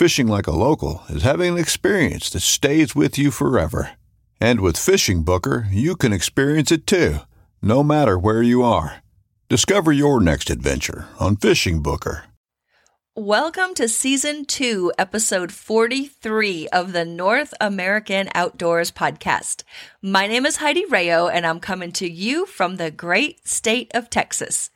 Fishing like a local is having an experience that stays with you forever. And with FishingBooker, you can experience it too, no matter where you are. Discover your next adventure on FishingBooker. Welcome to season two, episode 43 of the North American Outdoors podcast. My name is Heidi Rayo, and I'm coming to you from the great state of Texas.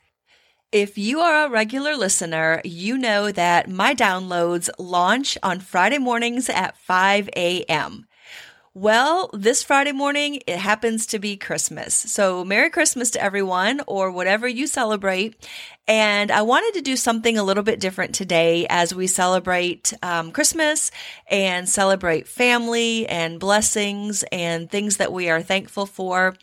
If you are a regular listener, you know that my downloads launch on Friday mornings at 5 a.m. Well, this Friday morning, it happens to be Christmas. So Merry Christmas to everyone or whatever you celebrate. And I wanted to do something a little bit different today as we celebrate um, Christmas and celebrate family and blessings and things that we are thankful for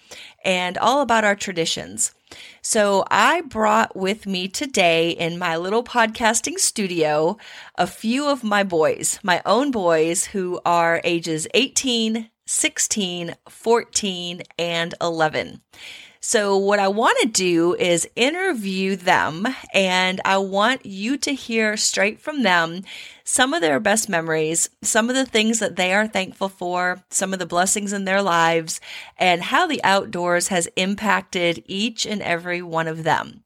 and all about our traditions. So I brought with me today in my little podcasting studio a few of my boys, my own boys who are ages 18, 16, 14, and 11. So, what I want to do is interview them, and I want you to hear straight from them some of their best memories, some of the things that they are thankful for, some of the blessings in their lives, and how the outdoors has impacted each and every one of them.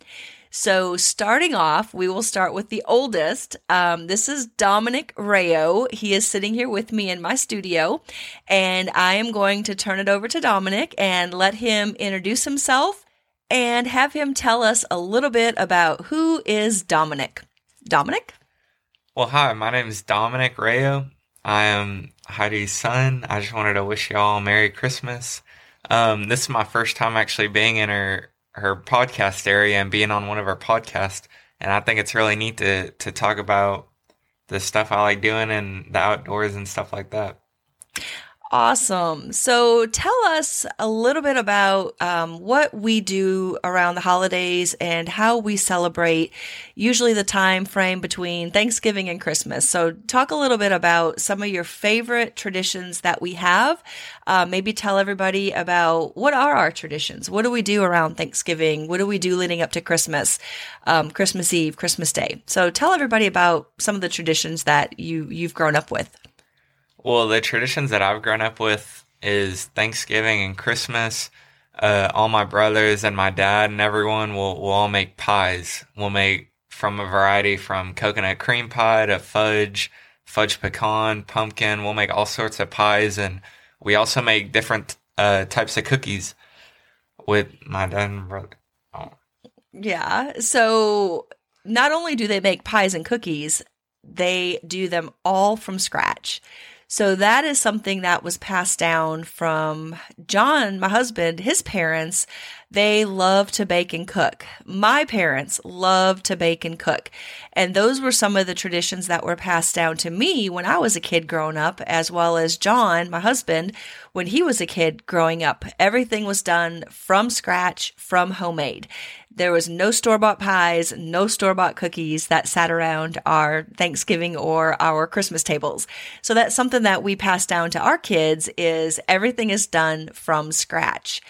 So, starting off, we will start with the oldest. Um, this is Dominic Rayo. He is sitting here with me in my studio, and I am going to turn it over to Dominic and let him introduce himself and have him tell us a little bit about who is Dominic. Dominic? Well, hi, my name is Dominic Rayo. I am Heidi's son. I just wanted to wish you all Merry Christmas. Um, this is my first time actually being in her her podcast area and being on one of her podcasts. And I think it's really neat to to talk about the stuff I like doing and the outdoors and stuff like that. Awesome. So tell us a little bit about um, what we do around the holidays and how we celebrate usually the time frame between Thanksgiving and Christmas. So talk a little bit about some of your favorite traditions that we have. Uh, maybe tell everybody about what are our traditions? What do we do around Thanksgiving? What do we do leading up to Christmas, um, Christmas Eve, Christmas Day? So tell everybody about some of the traditions that you you've grown up with. Well, the traditions that I've grown up with is Thanksgiving and Christmas. Uh, all my brothers and my dad and everyone will, will all make pies. We'll make from a variety from coconut cream pie to fudge, fudge pecan, pumpkin. We'll make all sorts of pies and we also make different uh, types of cookies with my dad and brother. Oh. Yeah. So not only do they make pies and cookies, they do them all from scratch. So that is something that was passed down from John, my husband, his parents. They love to bake and cook. My parents love to bake and cook. And those were some of the traditions that were passed down to me when I was a kid growing up, as well as John, my husband, when he was a kid growing up. Everything was done from scratch, from homemade. There was no store bought pies, no store bought cookies that sat around our Thanksgiving or our Christmas tables. So that's something that we pass down to our kids is everything is done from scratch.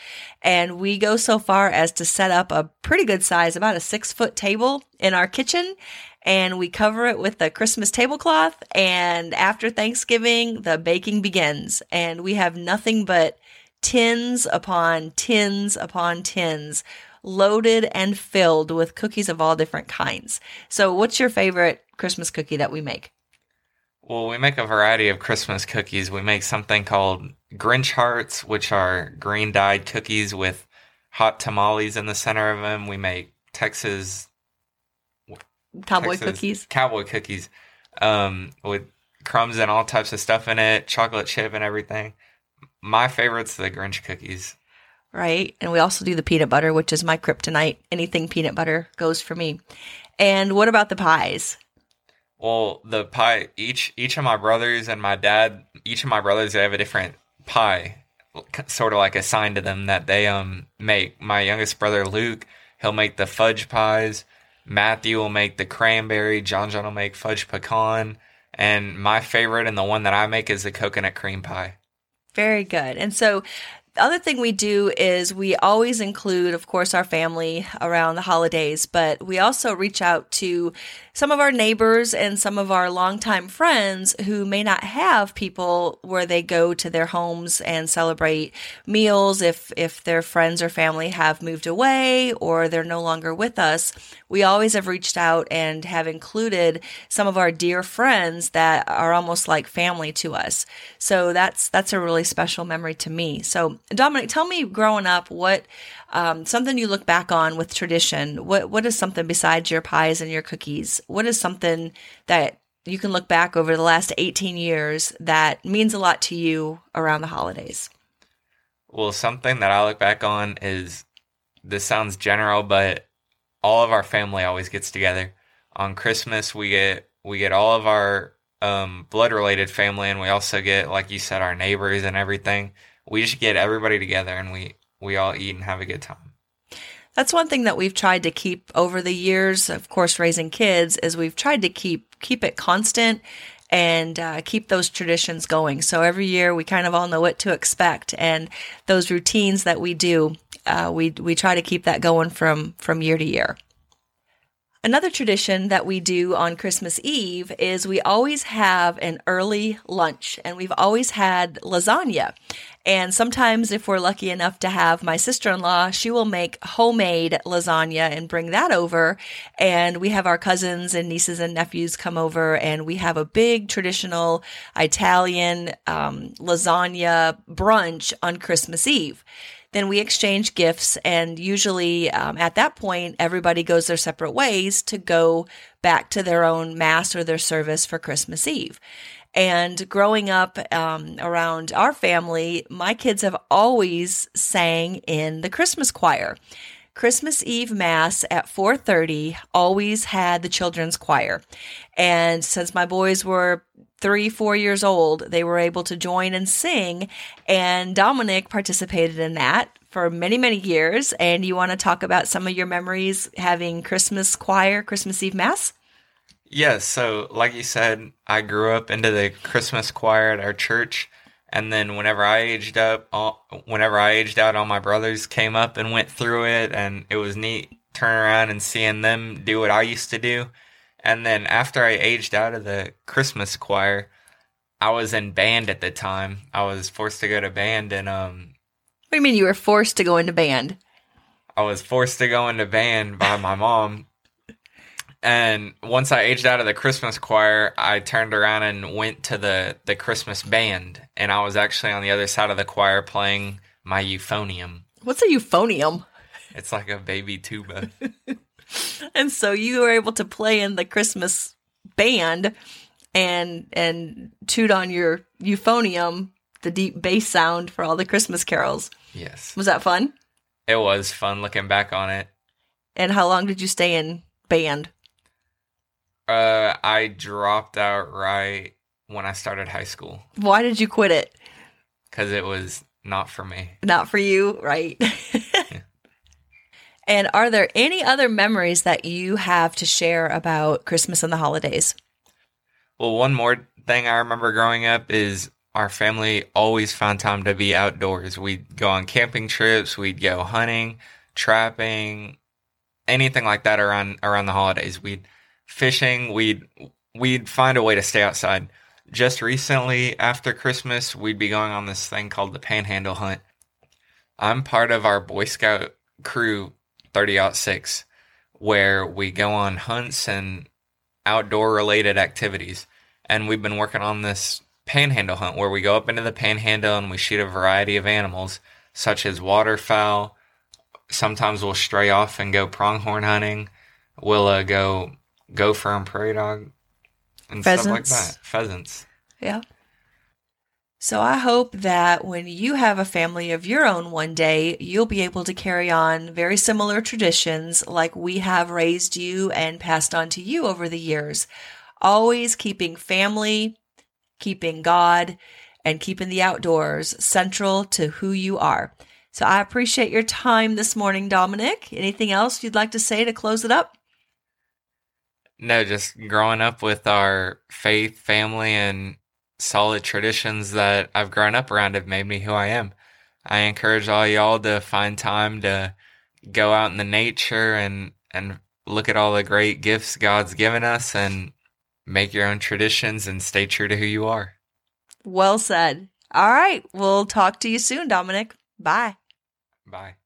And we go so far as to set up a pretty good size, about a six foot table in our kitchen. And we cover it with the Christmas tablecloth. And after Thanksgiving, the baking begins. And we have nothing but tins upon tins upon tins loaded and filled with cookies of all different kinds. So, what's your favorite Christmas cookie that we make? Well, we make a variety of Christmas cookies. We make something called Grinch Hearts, which are green dyed cookies with hot tamales in the center of them. We make Texas cowboy Texas cookies. Cowboy cookies um, with crumbs and all types of stuff in it, chocolate chip and everything. My favorite's the Grinch cookies. Right? And we also do the peanut butter, which is my kryptonite. Anything peanut butter goes for me. And what about the pies? Well, the pie each each of my brothers and my dad, each of my brothers they have a different pie, sort of like assigned to them that they um make. My youngest brother Luke, he'll make the fudge pies. Matthew will make the cranberry. John John will make fudge pecan. And my favorite and the one that I make is the coconut cream pie. Very good. And so the other thing we do is we always include, of course, our family around the holidays, but we also reach out to some of our neighbors and some of our longtime friends who may not have people where they go to their homes and celebrate meals if if their friends or family have moved away or they're no longer with us. We always have reached out and have included some of our dear friends that are almost like family to us. So that's that's a really special memory to me. So Dominic, tell me growing up what um, something you look back on with tradition. What what is something besides your pies and your cookies? What is something that you can look back over the last 18 years that means a lot to you around the holidays? Well, something that I look back on is this sounds general, but all of our family always gets together. On Christmas, we get we get all of our um, blood related family, and we also get, like you said, our neighbors and everything. We just get everybody together, and we we all eat and have a good time. That's one thing that we've tried to keep over the years, of course, raising kids, is we've tried to keep keep it constant and uh, keep those traditions going. So every year we kind of all know what to expect, and those routines that we do, uh, we we try to keep that going from from year to year. Another tradition that we do on Christmas Eve is we always have an early lunch, and we've always had lasagna. And sometimes, if we're lucky enough to have my sister in law, she will make homemade lasagna and bring that over. And we have our cousins and nieces and nephews come over, and we have a big traditional Italian um, lasagna brunch on Christmas Eve then we exchange gifts. And usually um, at that point everybody goes their separate ways to go back to their own mass or their service for christmas eve. And growing up um, around our family my kids have always sang in the christmas choir. Christmas Eve Mass at 4:30 always had the children's choir. And since my boys were three, four years old, they were able to join and sing. And Dominic participated in that for many, many years. And you want to talk about some of your memories having Christmas choir, Christmas Eve Mass? Yes, so like you said, I grew up into the Christmas choir at our church, and then whenever I aged up, all, whenever I aged out, all my brothers came up and went through it, and it was neat turning around and seeing them do what I used to do. And then after I aged out of the Christmas choir, I was in band at the time. I was forced to go to band, and um, What do you mean you were forced to go into band? I was forced to go into band by my mom. And once I aged out of the Christmas choir, I turned around and went to the, the Christmas band. And I was actually on the other side of the choir playing my euphonium. What's a euphonium? It's like a baby tuba. And so you were able to play in the Christmas band and and toot on your euphonium, the deep bass sound for all the Christmas carols. yes. Was that fun? It was fun looking back on it. And how long did you stay in band? Uh, I dropped out right when I started high school Why did you quit it? because it was not for me. Not for you, right? And are there any other memories that you have to share about Christmas and the holidays? Well, one more thing I remember growing up is our family always found time to be outdoors. We'd go on camping trips, we'd go hunting, trapping, anything like that around around the holidays. We'd fishing, we'd we'd find a way to stay outside. Just recently after Christmas, we'd be going on this thing called the Panhandle Hunt. I'm part of our Boy Scout crew 30 out 6 where we go on hunts and outdoor related activities. And we've been working on this panhandle hunt where we go up into the panhandle and we shoot a variety of animals such as waterfowl. Sometimes we'll stray off and go pronghorn hunting. We'll uh, go gopher and prairie dog and stuff like that. Pheasants. Yeah. So I hope that when you have a family of your own one day, you'll be able to carry on very similar traditions like we have raised you and passed on to you over the years. Always keeping family, keeping God, and keeping the outdoors central to who you are. So I appreciate your time this morning, Dominic. Anything else you'd like to say to close it up? No, just growing up with our faith, family, and solid traditions that I've grown up around have made me who I am. I encourage all y'all to find time to go out in the nature and and look at all the great gifts God's given us and make your own traditions and stay true to who you are. Well said. All right. We'll talk to you soon, Dominic. Bye. Bye.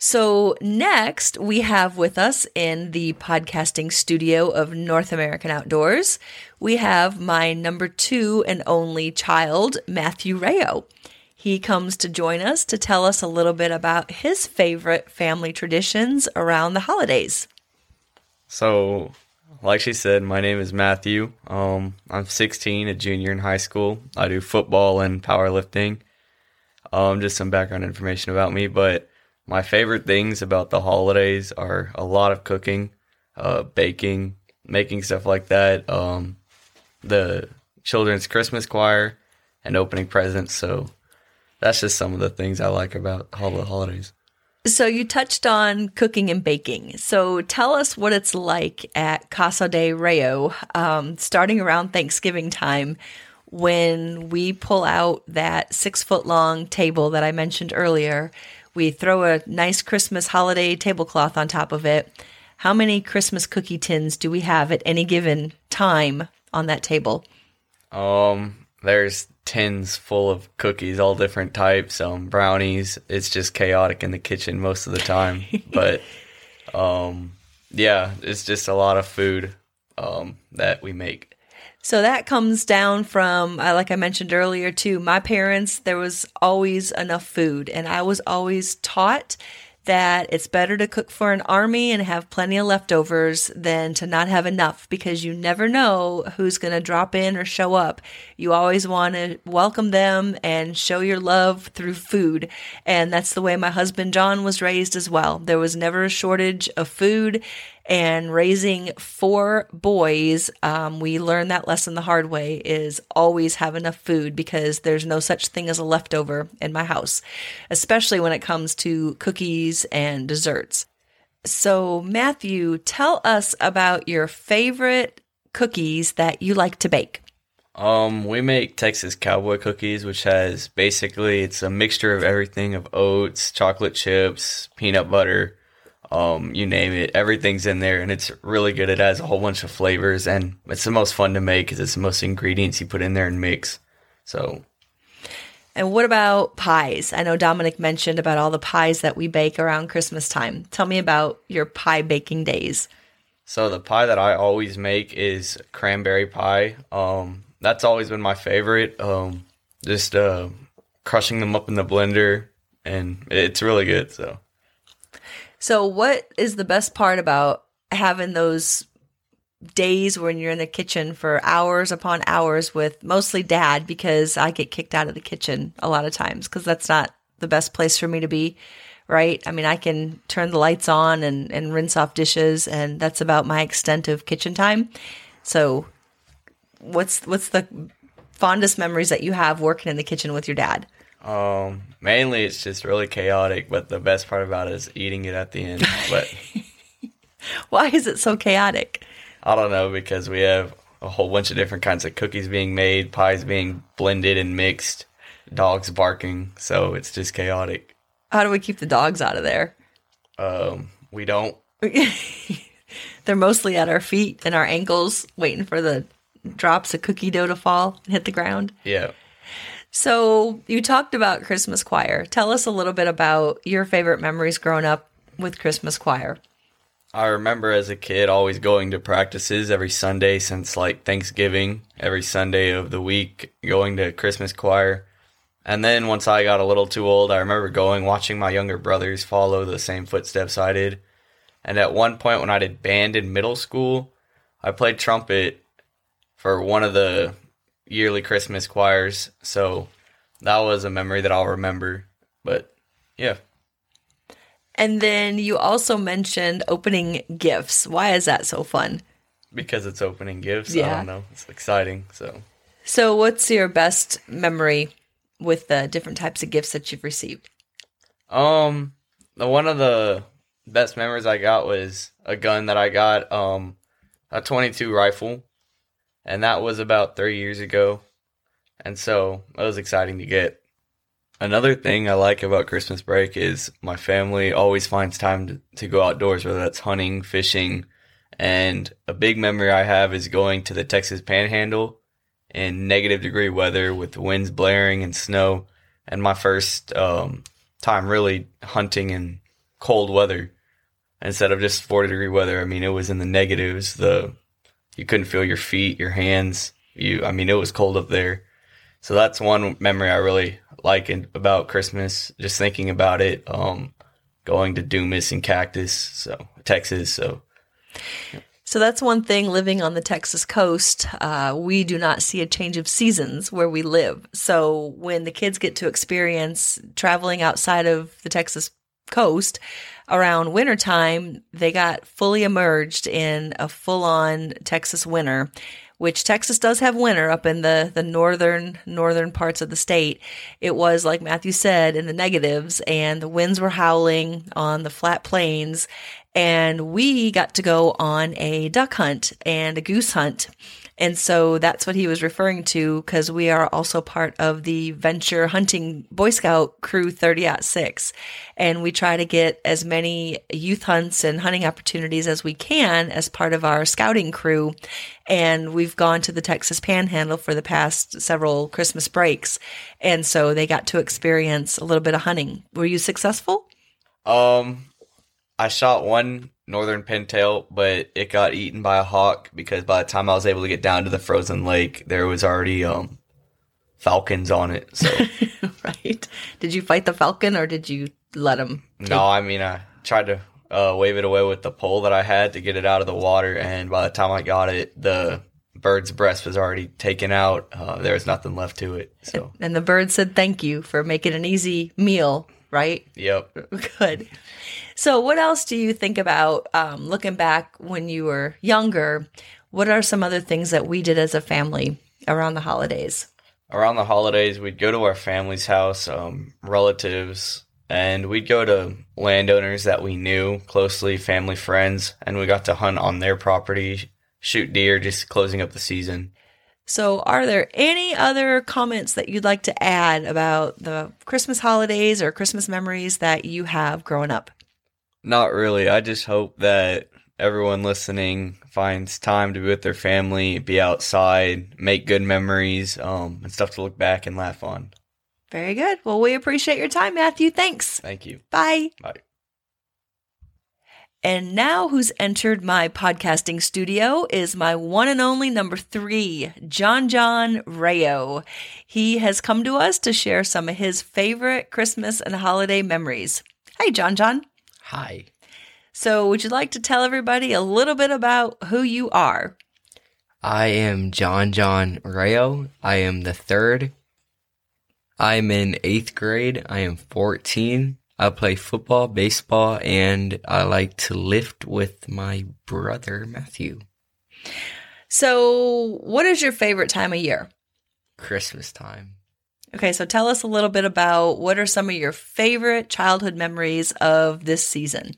So, next we have with us in the podcasting studio of North American Outdoors, we have my number two and only child, Matthew Rayo. He comes to join us to tell us a little bit about his favorite family traditions around the holidays. So, like she said, my name is Matthew. Um, I'm 16, a junior in high school. I do football and powerlifting. Um, just some background information about me, but my favorite things about the holidays are a lot of cooking, uh, baking, making stuff like that. Um, the children's Christmas choir and opening presents. So that's just some of the things I like about all the holidays. So, you touched on cooking and baking. So, tell us what it's like at Casa de Rayo, um, starting around Thanksgiving time when we pull out that six foot long table that I mentioned earlier. We throw a nice Christmas holiday tablecloth on top of it. How many Christmas cookie tins do we have at any given time on that table? Um, there's tins full of cookies, all different types, um, brownies. It's just chaotic in the kitchen most of the time. but um, yeah, it's just a lot of food um, that we make. So that comes down from, uh, like I mentioned earlier, too. My parents, there was always enough food, and I was always taught that it's better to cook for an army and have plenty of leftovers than to not have enough because you never know who's going to drop in or show up. You always want to welcome them and show your love through food. And that's the way my husband John was raised as well. There was never a shortage of food. And raising four boys, um, we learned that lesson the hard way is always have enough food because there's no such thing as a leftover in my house, especially when it comes to cookies and desserts. So, Matthew, tell us about your favorite cookies that you like to bake. Um, we make Texas Cowboy cookies, which has basically it's a mixture of everything of oats, chocolate chips, peanut butter, um, you name it, everything's in there, and it's really good. It has a whole bunch of flavors, and it's the most fun to make because it's the most ingredients you put in there and mix. So And what about pies? I know Dominic mentioned about all the pies that we bake around Christmas time. Tell me about your pie baking days. So the pie that I always make is cranberry pie. Um, that's always been my favorite. Um, just uh, crushing them up in the blender, and it's really good. So So, what is the best part about having those days when you're in the kitchen for hours upon hours with mostly dad? Because I get kicked out of the kitchen a lot of times because that's not the best place for me to be, right? I mean, I can turn the lights on and, and rinse off dishes, and that's about my extent of kitchen time. So, what's what's the fondest memories that you have working in the kitchen with your dad? Um, mainly it's just really chaotic, but the best part about it is eating it at the end. But Why is it so chaotic? I don't know because we have a whole bunch of different kinds of cookies being made, pies being blended and mixed, dogs barking, so it's just chaotic. How do we keep the dogs out of there? Um, we don't. They're mostly at our feet and our ankles, waiting for the drops of cookie dough to fall and hit the ground. Yeah. So, you talked about Christmas choir. Tell us a little bit about your favorite memories growing up with Christmas choir. I remember as a kid always going to practices every Sunday since like Thanksgiving, every Sunday of the week, going to Christmas choir. And then once I got a little too old, I remember going, watching my younger brothers follow the same footsteps I did. And at one point, when I did band in middle school, I played trumpet for one of the yearly Christmas choirs. So that was a memory that I'll remember. But yeah. And then you also mentioned opening gifts. Why is that so fun? Because it's opening gifts. I Yeah. don't know. It's exciting. So So, what's your best memory with the different types of gifts that you've received? Um, the one of the best memories I got was a gun that I got, um, a 22 rifle, and that was about three years ago, and so it was exciting to get. Another thing I like about Christmas break is my family always finds time to, to go outdoors, whether that's hunting, fishing, and a big memory I have is going to the Texas Panhandle in negative degree weather with the winds blaring and snow, and my first um, time really hunting in cold weather instead of just 40 degree weather. I mean, it was in the negatives. The you couldn't feel your feet, your hands. You, I mean, it was cold up there. So that's one memory I really like about Christmas. Just thinking about it. Um, going to Dumas and Cactus, so Texas. So So that's one thing living on the Texas coast. Uh, we do not see a change of seasons where we live. So when the kids get to experience traveling outside of the Texas coast around wintertime, they got fully immersed in a full on Texas winter. Which Texas does have winter up in the, the northern northern parts of the state. It was like Matthew said in the negatives, and the winds were howling on the flat plains, and we got to go on a duck hunt and a goose hunt. And so that's what he was referring to because we are also part of the Venture Hunting Boy Scout Crew 30 at 6. And we try to get as many youth hunts and hunting opportunities as we can as part of our scouting crew. And we've gone to the Texas Panhandle for the past several Christmas breaks. And so they got to experience a little bit of hunting. Were you successful? Um, I shot one northern pintail, but it got eaten by a hawk because by the time I was able to get down to the frozen lake, there was already um falcons on it. So right. Did you fight the falcon or did you let him? no, I mean I tried to uh, wave it away with the pole that I had to get it out of the water, and by the time I got it, the bird's breast was already taken out. Uh, there was nothing left to it. So And the bird said thank you for making an easy meal, right? yep. Good. So, what else do you think about um, looking back when you were younger? What are some other things that we did as a family around the holidays? around the holidays, we'd go to our family's house, um, relatives, and we'd go to landowners that we knew closely, family, friends, and we got to hunt on their property, shoot deer, just closing up the season. So, are there any other comments that you'd like to add about the Christmas holidays or Christmas memories that you have growing up? Not really. I just hope that everyone listening finds time to be with their family, be outside, make good memories, um, and stuff to look back and laugh on. Very good. Well, we appreciate your time, Matthew. Thanks. Thank you. Bye. Bye. And now, who's entered my podcasting studio is my one and only number three, John John Rayo. He has come to us to share some of his favorite Christmas and holiday memories. Hi, John John. Hi. So, would you like to tell everybody a little bit about who you are? I am John John Rayo. I am the third. I'm in eighth grade. I am 14. I play football, baseball, and I like to lift with my brother Matthew. So, what is your favorite time of year? Christmas time. Okay, so tell us a little bit about what are some of your favorite childhood memories of this season?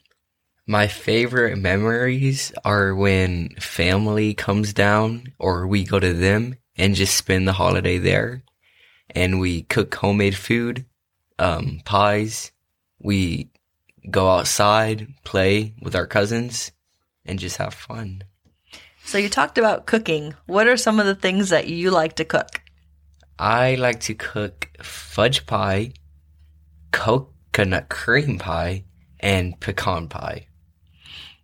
My favorite memories are when family comes down or we go to them and just spend the holiday there. And we cook homemade food, um, pies. We go outside, play with our cousins, and just have fun. So you talked about cooking. What are some of the things that you like to cook? I like to cook fudge pie, coconut cream pie, and pecan pie.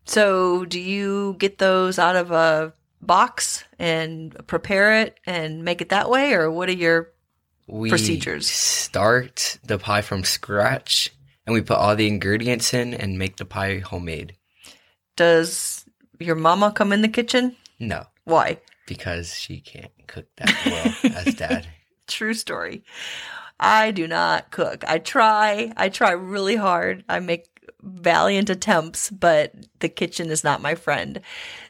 So do you get those out of a box and prepare it and make it that way or what are your We Procedures. start the pie from scratch and we put all the ingredients in and make the pie homemade. does your mama come in the kitchen? No, Why? because she can't cook that well as dad. True story. I do not cook. I try. I try really hard. I make valiant attempts, but the kitchen is not my friend.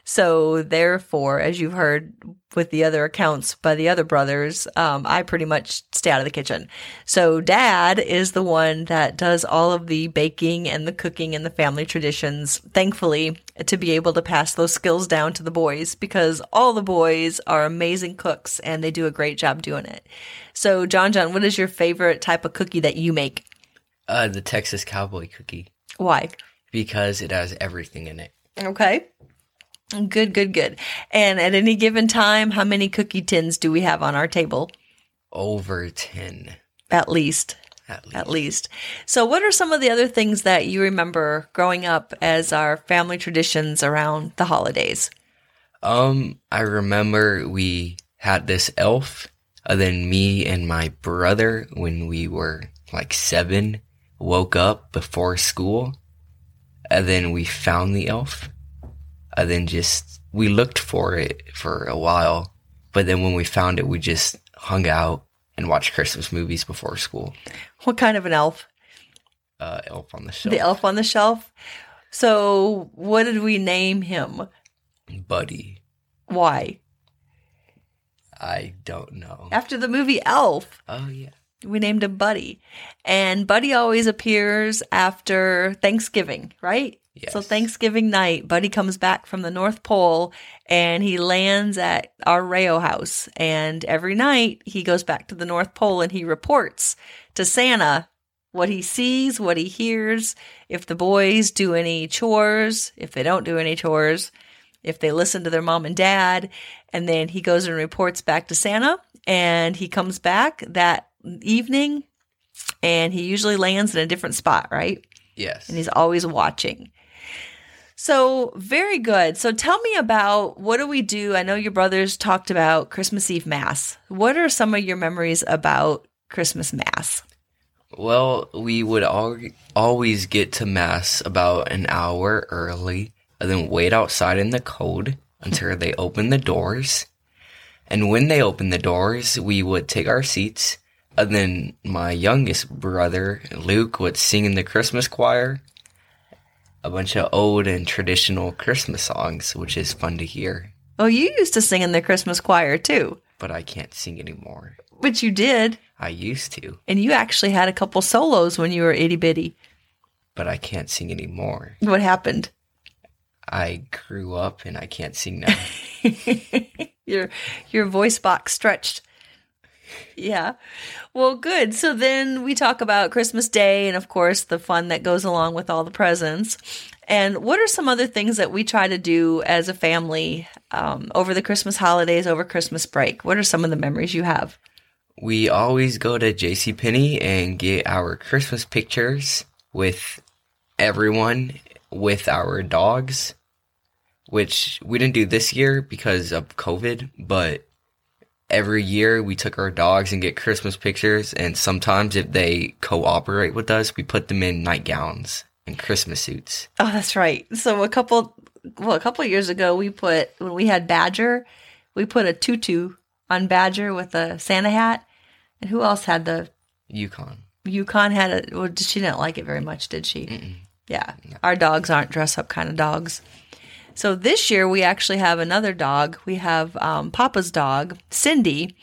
So therefore, as you've heard with the other accounts by the other brothers, um, I pretty much stay out of the kitchen. So dad is the one that does all of the baking and the cooking and the family traditions. Thankfully, to be able to pass those skills down to the boys because all the boys are amazing cooks and they do a great job doing it. So John John, what is your favorite type of cookie that you make? Uh, the Texas Cowboy cookie Why? because it has everything in it. Okay. Good, good, good. And at any given time, how many cookie tins do we have on our table? Over 10 At least. at least. At least. So, what are some of the other things that you remember growing up as our family traditions around the holidays? Um, I remember we had this elf, and then me and my brother, when we were like seven, woke up before school, and then we found the elf, and then just we looked for it for a while, but then when we found it, we just hung out and watched Christmas movies before school. What kind of an elf? Uh, elf on the shelf, The elf on the shelf. So, what did we name him? buddy. Why? I don't know. After the movie Elf. Oh yeah. We named him Buddy. And Buddy always appears after Thanksgiving, right? Yes. So Thanksgiving night, Buddy comes back from the North Pole and he lands at our Rayo house. And every night he goes back to the North Pole and he reports to Santa what he sees, what he hears, if the boys do any chores, if they don't do any chores, if they listen to their mom and dad. And then he goes and reports back to Santa and he comes back that evening and he usually lands in a different spot, right? Yes. and he's always watching. So, very good. So, tell me about what do we do? I know your brothers talked about Christmas Eve Mass. What are some of your memories about Christmas Mass? Well, we would al- always get to mass about an hour early and then wait outside in the cold until they open the doors. And when they open the doors, we would take our seats. And then my youngest brother, Luke, would sing in the Christmas choir a bunch of old and traditional Christmas songs, which is fun to hear. Oh, you used to sing in the Christmas choir too, But I can't sing anymore. which you did. I used to, And you actually had a couple solos when you were itty bitty. but I can't sing anymore. What happened? I grew up and I can't sing now. your your voice box stretched. Yeah. Well, good. So then we talk about Christmas Day and of course the fun that goes along with all the presents. And what are some other things that we try to do as a family um, over the Christmas holidays, over Christmas break? What are some of the memories you have? We always go to JCPenney and get our Christmas pictures with everyone with our dogs, which we didn't do this year because of COVID, but every year we took our dogs and get Christmas pictures and sometimes if they cooperate with us, we put them in nightgowns and Christmas suits. Oh, that's right. So a couple, well, a couple years ago, we put when we had Badger, we put a tutu on Badger with a Santa hat, and who else had the Yukon. Yukon had a, Well, she didn't like it very much, did she? Yeah, our dogs aren't dress up kind of dogs. So this year we actually have another dog. We have um, Papa's dog, Cindy,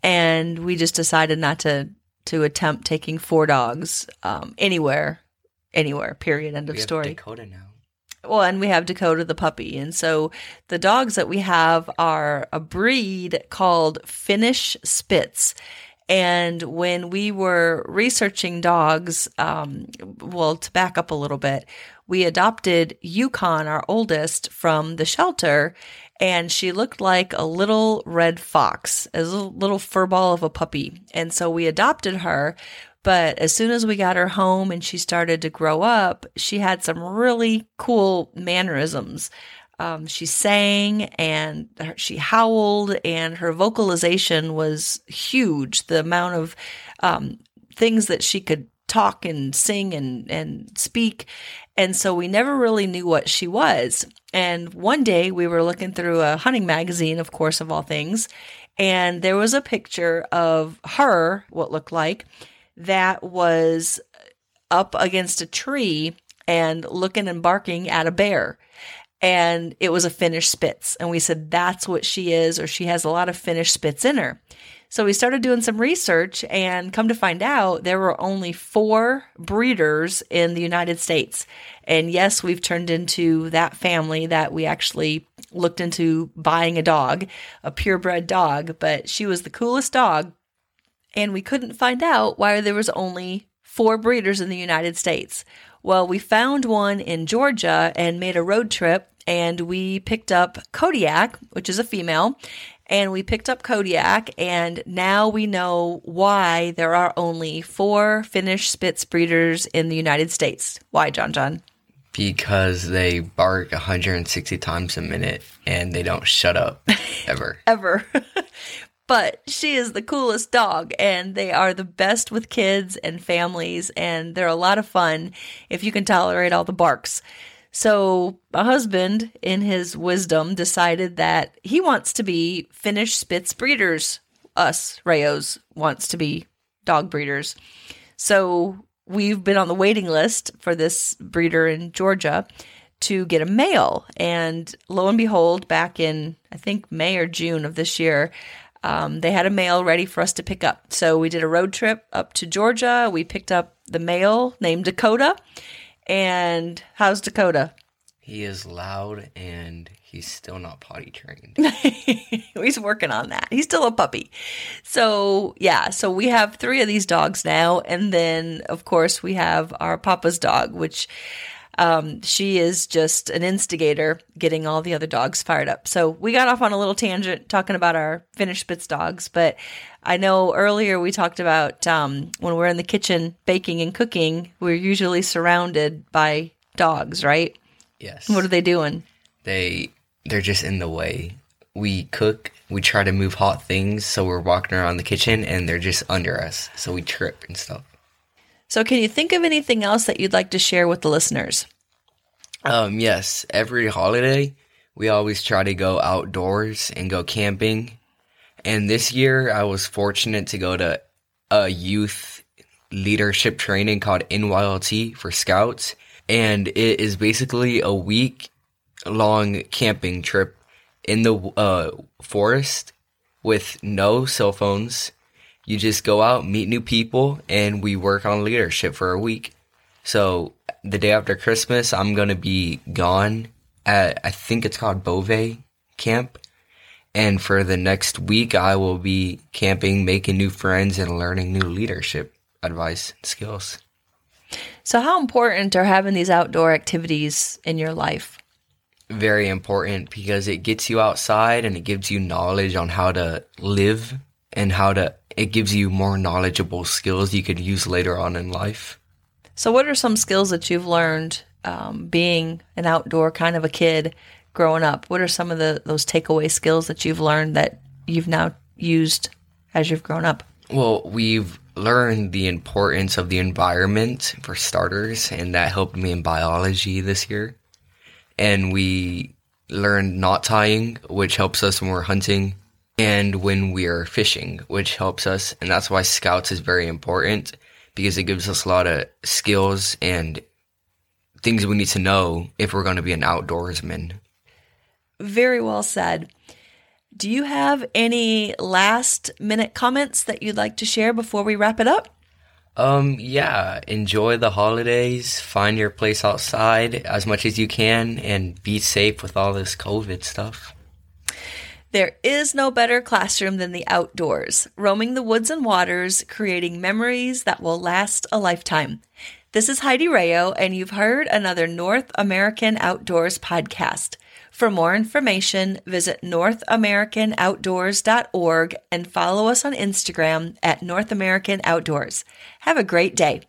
and we just decided not to to attempt taking four dogs um, anywhere, anywhere. Period. End of We have story. Dakota now. Well, and we have Dakota the puppy. And so the dogs that we have are a breed called Finnish Spitz. And when we were researching dogs, um, well, to back up a little bit, we adopted Yukon, our oldest, from the shelter, and she looked like a little red fox, a little fur ball of a puppy. And so we adopted her. But as soon as we got her home and she started to grow up, she had some really cool mannerisms. Um, she sang and she howled, and her vocalization was huge. The amount of um, things that she could talk and sing and, and speak. And so we never really knew what she was. And one day we were looking through a hunting magazine, of course, of all things, and there was a picture of her, what looked like, that was up against a tree and looking and barking at a bear. And it was a Finnish Spitz. And we said, that's what she is, or she has a lot of Finnish Spitz in her. So we started doing some research and come to find out there were only four breeders in the United States. And yes, we've turned into that family that we actually looked into buying a dog, a purebred dog, but she was the coolest dog. And we couldn't find out why there was only four breeders in the United States. Well, we found one in Georgia and made a road trip and we picked up Kodiak, which is a female, and we picked up Kodiak, and now we know why there are only four Finnish Spitz breeders in the United States. Why, John John? Because they bark 160 times a minute and they don't shut up ever. Ever. but she is the coolest dog, and they are the best with kids and families, and they're a lot of fun if you can tolerate all the barks. So, my husband, in his wisdom, decided that he wants to be Finnish Spitz breeders. Us, Rayos, wants to be dog breeders. So, we've been on the waiting list for this breeder in Georgia to get a male. And lo and behold, back in, I think, May or June of this year, um, they had a male ready for us to pick up. So, we did a road trip up to Georgia. We picked up the male named Dakota. And how's Dakota? He is loud and he's still not potty trained. He's working on that. He's still a puppy. So, yeah, so we have three of these dogs now. And then, of course, we have our Papa's dog, which um, she is just an instigator, getting all the other dogs fired up. So, we got off on a little tangent talking about our Finnish Spitz dogs. But I know earlier we talked about um, when we're in the kitchen baking and cooking, we're usually surrounded by dogs, right? Yes. What are they doing? they they're just in the way. We cook, we try to move hot things, so we're walking around the kitchen and they're just under us, so we trip and stuff. So, can you think of anything else that you'd like to share with the listeners? Um, yes, every holiday we always try to go outdoors and go camping. And this year I was fortunate to go to a youth leadership training called NYLT for scouts. And it is basically a week long camping trip in the uh, forest with no cell phones. You just go out, meet new people, and we work on leadership for a week. So the day after Christmas, I'm gonna be gone at I think it's called Bovay Camp, and for the next week, I will be camping, making new friends, and learning new leadership advice and skills. So, how important are having these outdoor activities in your life? Very important because it gets you outside and it gives you knowledge on how to live and how to. It gives you more knowledgeable skills you could use later on in life. So, what are some skills that you've learned um, being an outdoor kind of a kid growing up? What are some of the those takeaway skills that you've learned that you've now used as you've grown up? Well, we've learned the importance of the environment for starters, and that helped me in biology this year. And we learned knot tying, which helps us when we're hunting, and when we're fishing, which helps us. And that's why scouts is very important because it gives us a lot of skills and things we need to know if we're going to be an outdoorsman. Very well said. Do you have any last minute comments that you'd like to share before we wrap it up? Um, yeah, enjoy the holidays, find your place outside as much as you can, and be safe with all this COVID stuff. There is no better classroom than the outdoors, roaming the woods and waters, creating memories that will last a lifetime. This is Heidi Rayo, and you've heard another North American Outdoors podcast. For more information, visit NorthAmericanOutdoors.org and follow us on Instagram at North American Outdoors. Have a great day.